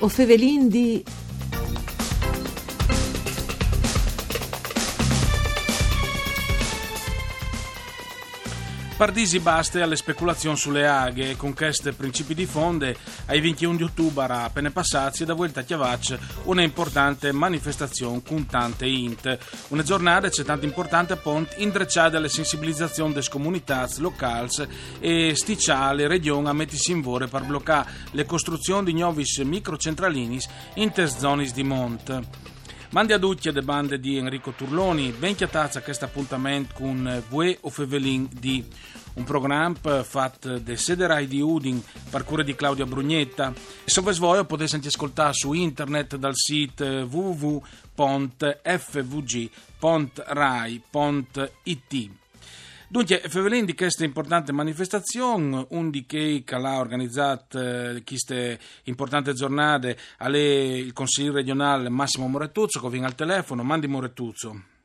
O Fevelin di... Pardisi baste alle speculazioni sulle aghe, con queste principi di fonde, ai 21 di ottobre appena passati da vuelta a Chiavac una importante manifestazione con tante int. Una giornata c'è tanto importante appunto indrecciata alle sensibilizzazioni delle comunità locali e sticciare le regioni a mettersi in vore per bloccare le costruzioni di nuovi microcentralini in te zone di monte. Mandi a tutti le bande di Enrico Turloni, ben chiatazza questo appuntamento con Vue o Fevelin di un programma fatto da Sederai di Udin, parcure di Claudia Brugnetta. Se voi potete anche ascoltare su internet dal sito www.fvg.rai.it. Dunque, Fevelin di questa importante manifestazione, un di che ha organizzato eh, queste importanti giornate alle il consigliere regionale Massimo Morettuzzo, che viene al telefono. Mandi Morettuzzo.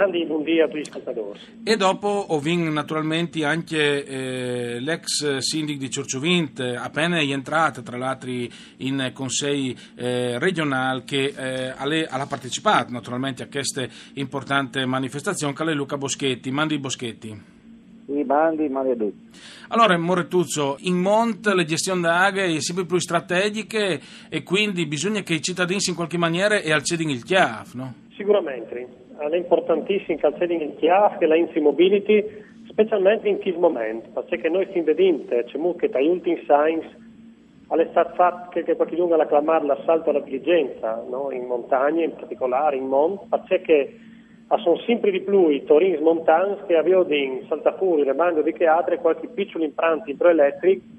Andi, buongiorno a tutti gli ascoltatori. E dopo ho naturalmente anche eh, l'ex sindic di Ciorciovint, appena è entrato tra l'altro in consiglio eh, regionale che eh, ha partecipato naturalmente a questa importante manifestazione, che è Luca Boschetti. Mandi Boschetti. Sì, mandi, mandi a tutti. Allora, Moretuzzo, in Mont le gestioni d'aghe sono sempre più strategiche e quindi bisogna che i cittadini in qualche maniera e accedino il chiaf, no? Sicuramente che in chiaf che la Insi Mobility, specialmente in questo momento, perché noi stiamo vedendo, c'è molto che dagli ultimi signs stato fatto che qualcuno ha acclamato l'assalto alla diligenza, no? in montagna in particolare, in Mont, perché sono sempre di più i Torins Montans che avevano in Saltafuri, Remando di Teatro qualche piccolo impianto idroelettrico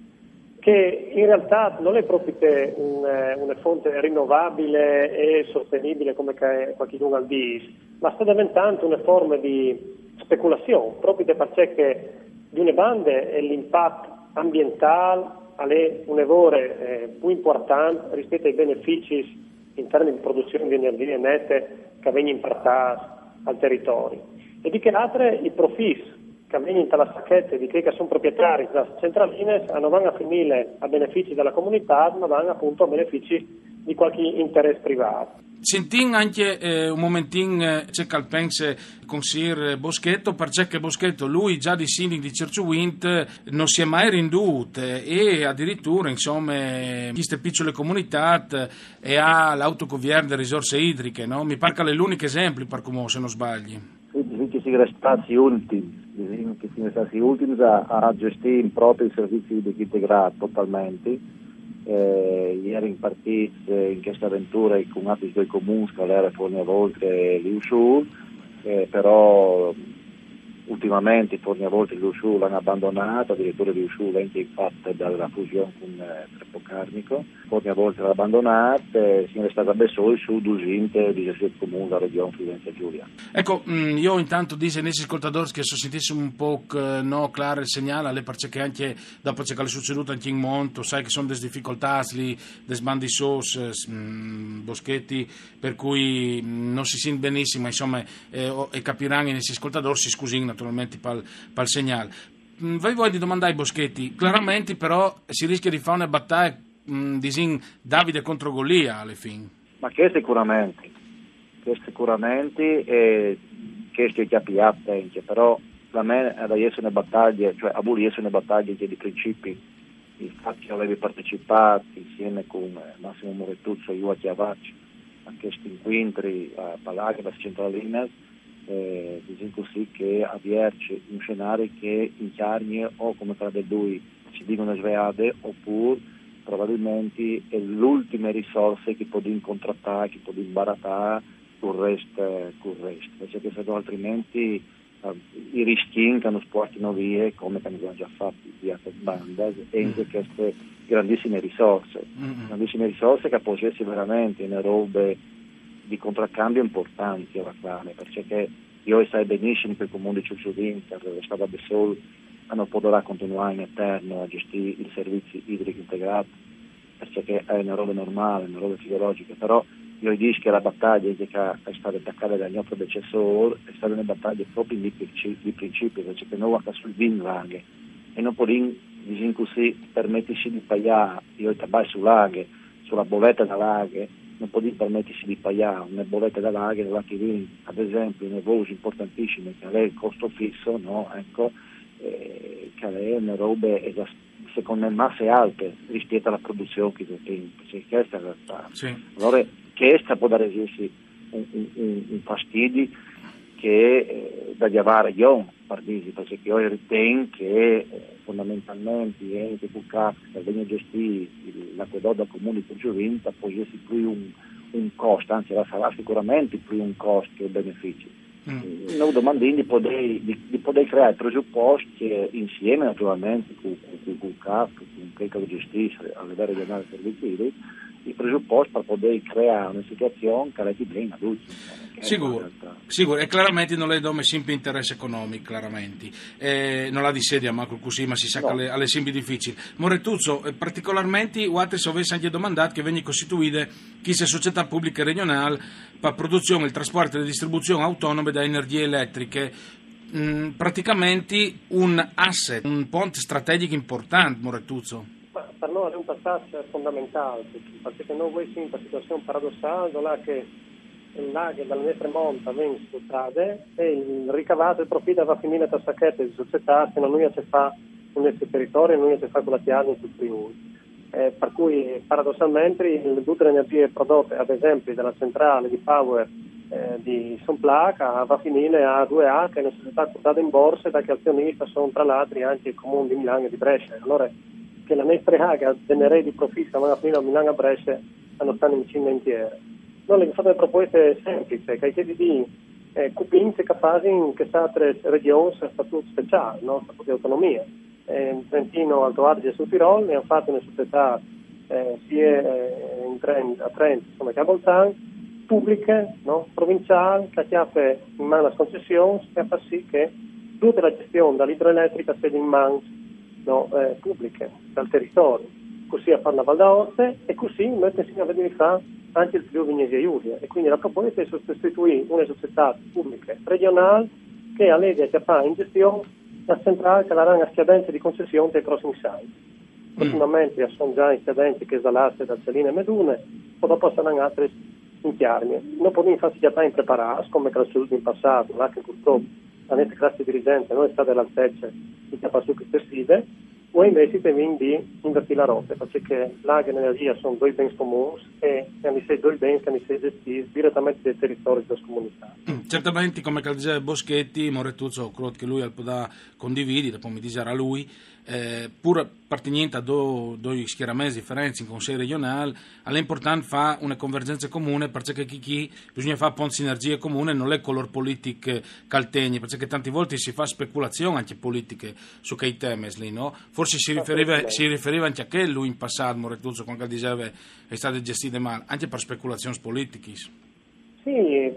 che in realtà non è proprio un, eh, una fonte rinnovabile e sostenibile come qualcuno al dice, ma sta diventando una forma di speculazione, proprio perché di una bande l'impatto ambientale è un evore eh, più importante rispetto ai benefici in termini di produzione di energie nette che vengono impartati al territorio. E di che altre i profis che vengono dalla sacchetta di che sono proprietari della centraline non vanno a finire a benefici della comunità, ma vanno appunto a benefici di qualche interesse privato. Sentin anche eh, un momentino c'è Calpense con Sir Boschetto, perché Boschetto, lui già di sindaco di Cerciuint non si è mai rinduto e addirittura insomma queste piccole comunità e ha l'autocovier delle risorse idriche, no? mi pare che è l'unico esempio per come se non sbagli. Sì, che si stati ultimi, che si stati ultimi a, a gestire proprio i servizi di integrato totalmente eh, ieri partiti in questa avventura con altri due comuni, Scalera, Fornia Voltre e Liusciù, eh, però ultimamente Fornia Voltre e Liusciù l'hanno abbandonato, addirittura Liusciù venne fatta dalla fusione con eh, Treppocarnico, Fornia Voltre l'ha abbandonata e si è stata solo su 200 di comune della regione Firenze Giulia. Ecco, mm, io intanto dico ai nostri ascoltatori che se sentissimo un po' no, claro il segnale, alle perché anche dopo ciò che è succeduto anche in Monto, sai che sono delle difficoltà dei sbandi sos, mm, boschetti, per cui mm, non si sente benissimo, insomma, eh, e capiranno i nostri ascoltatori, si scusino naturalmente per il segnale. Voi voglio domandare ai Boschetti, chiaramente però si rischia di fare una battaglia disin Davide contro Golia alle fine. Ma che sicuramente, che sicuramente e che capiato anche, però per me deve essere una battaglia, cioè a essere una battaglia di principi, il fatto che avevi partecipato insieme con Massimo Morettuzzo e io Chiavacci a questi incontri a Palaghe, a Centralinas, eh, diciamo così che avvierci un scenario che incarni o come tra di lui ci dicono sveade oppure probabilmente è l'ultima risorsa che può incontrattare, che può imbarattare con il resto, con il resto. perché se no altrimenti uh, i rischi che non sportino via come abbiamo già fatto altre bande e anche queste grandissime risorse, grandissime risorse che possono essere veramente in robe di contraccambio importanti alla quale, perché io sai benissimo che il comune di Ciucciuvinter, lo Stato di Sol, non potrà continuare in eterno a gestire i servizi idrici integrati, perché è una roba normale, una roba fisiologica, però io dico che la battaglia che è stata attaccata dal mio predecessore è stata una battaglia proprio di, di principio, perché noi siamo sul Vinlaghe e non possiamo, così, permetterci di pagare io tabai sull'aghe sulla bolletta da laghe non può permettersi di pagare una bolletta da laghe la che viene ad esempio in voci importantissime che è il costo fisso no? ecco, eh, che è una roba secondo me masse alte rispetto alla produzione che c'è cioè, questa è la realtà sì. allora questa può dare un, un, un fastidio che eh, da chiamare io partiti, perché io ritengo che eh, fondamentalmente enti pubblici che vengono gestiti l'acquedotto comune di Giovinta poi essere più un, un costo, anzi sarà sicuramente più un costo che un beneficio. Mm. Noi domandiamo di poter, di, di poter, creare presupposti insieme naturalmente con, con, con il CAF, con quello che gestisce a livello regionale servizi i presupposti per poter creare una situazione che resti bene adulti. Sicuro, sicuro, e chiaramente non le do sempre interesse economico, chiaramente. Eh, non la di sedia, ma così, ma si sa no. che alle, alle sempre difficili. Moretuzzo, eh, particolarmente, se avesse anche domandato che venga costituita chi sia società pubblica regionale per produzione, il trasporto e la distribuzione autonome da energie elettriche. Mm, praticamente un asset, un ponte strategico importante, Moretuzzo per noi è un passaggio fondamentale, perché noi siamo in una situazione paradossale, che il lago dalle nostre monte viene sfruttate e il ricavato e il profitto va a finire tra sacchette di società che non si fa in questo territorio non si fa con la chiave in tutto Friuli. Eh, per cui paradossalmente tutte le energie prodotte ad esempio dalla centrale di power eh, di Sonplaca va a finire a 2A che è una società quotata in borsa e da che azionista sono tra l'altro anche il comune di Milano e di Brescia. Allora che la nostra Haga genererà di profitto ma fino a Milano a Brescia non stanno in cima intiere. Noi le fate proposte semplici, che chiedi di eh, cupinze che fanno che altre regioni statuto speciale, no? statuto di autonomia. Eh, in Trentino, Alto Adige e Sul Tirol ne hanno fatto una società eh, sia eh, in Trent, a Trento come che a Bolzano, pubbliche, no? provinciali, che ha in mano la concessione e fa sì che tutta la gestione dall'idroelettrica sia in mano no, eh, pubbliche dal territorio, così a fare la Val d'Aoste e così mettersi a vedere fa anche il Friuli Venezia Giulia. E quindi la proposta è sostituire una società pubblica regionale che allega che fa in gestione la centrale che darà una scadenza di concessione dei crossing site. Ultimamente mm. sono già in scadenze che salasse da Celine e Medune, o dopo saranno altre in chiarmi. Non possiamo infatti già impreparati, come è accaduto in passato, là che purtroppo la nostra classe dirigente non è stata all'altezza di capacità che sfide, o invece di invertire la rotta, perché l'acqua e l'energia sono due beni comuni e hanno due beni che hanno gestiti direttamente dai territori delle comunità. Mm, certamente, come diceva Boschetti, Moretuzzo, credo che lui può condividere, poi mi dice lui, eh, pur appartenente a due, due schieramenti differenti in Consiglio regionale, è importante fare una convergenza comune perché chi, chi bisogna fare un sinergie comune, non è color politiche caltegni, perché tante volte si fa speculazione anche politiche su quei temi no? Forse si riferiva, si riferiva, anche a che lui in passato, Moretuzzo, quando diceva è stato gestito male, anche per speculazioni politiche. Sì,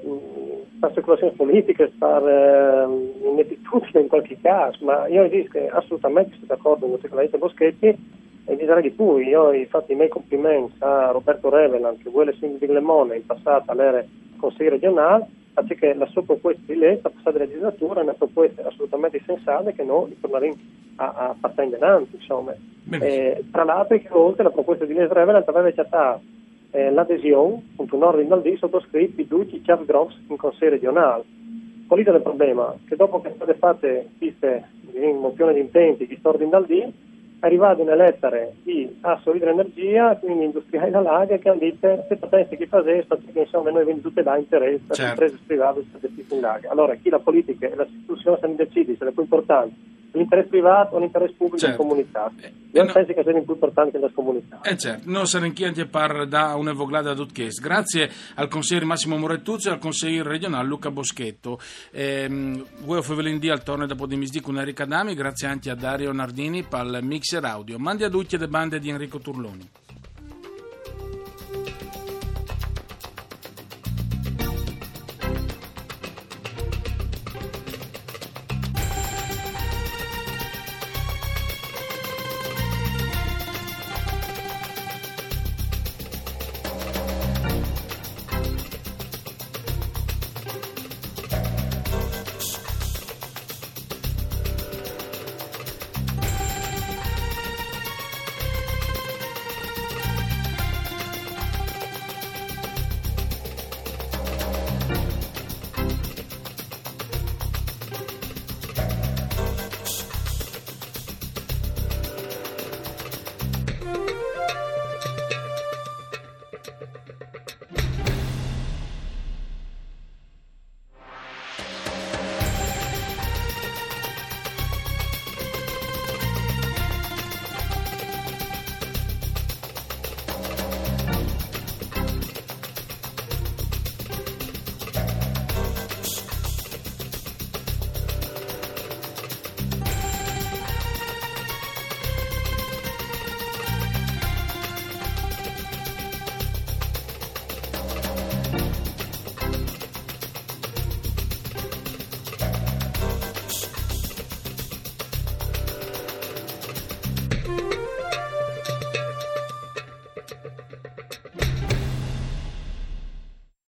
per speculazioni politiche, per eh, inettitudine in qualche caso, ma io dico che assolutamente sono d'accordo con detto Boschetti e direi di più, io ho fatto i miei complimenti a Roberto Revelan che vuole sindaco di Lemone in passato all'era consiglio regionale, perché la sua proposta di legge, la passata legislatura, è una proposta assolutamente sensata che noi ritorneremo a, a partire in avanti, insomma. Eh, tra l'altro, che oltre la proposta di legge Revelan aveva già eh, l'adesione, appunto un ordine dal D sottoscritti tutti i chiavi grossi in Consiglio regionale. Qual è il problema? Che dopo che state fatte queste mozioni di intenti, questo ordine dal D, è arrivata una lettera di Asso Idroenergia, quindi industriali da Laga, che hanno detto se potete che fare perché insomma noi abbiamo tutte da interesse, certo. imprese private che in Laga. Allora chi la politica e la istituzione stanno decidendo se è più importante l'interesse privato l'interesse pubblico certo. comunità. Eh, Io no. penso che sia più importante nella comunità. Eh certo, non chi anche par da un'evoglada d'Utches. Grazie al consigliere Massimo Morettuzzi e al consigliere regionale Luca Boschetto. Ehm, voi offrivelindì al torno dopo di misdì con Enrica Dami, grazie anche a Dario Nardini per il mixer audio. Mandi a tutti le bande di Enrico Turloni.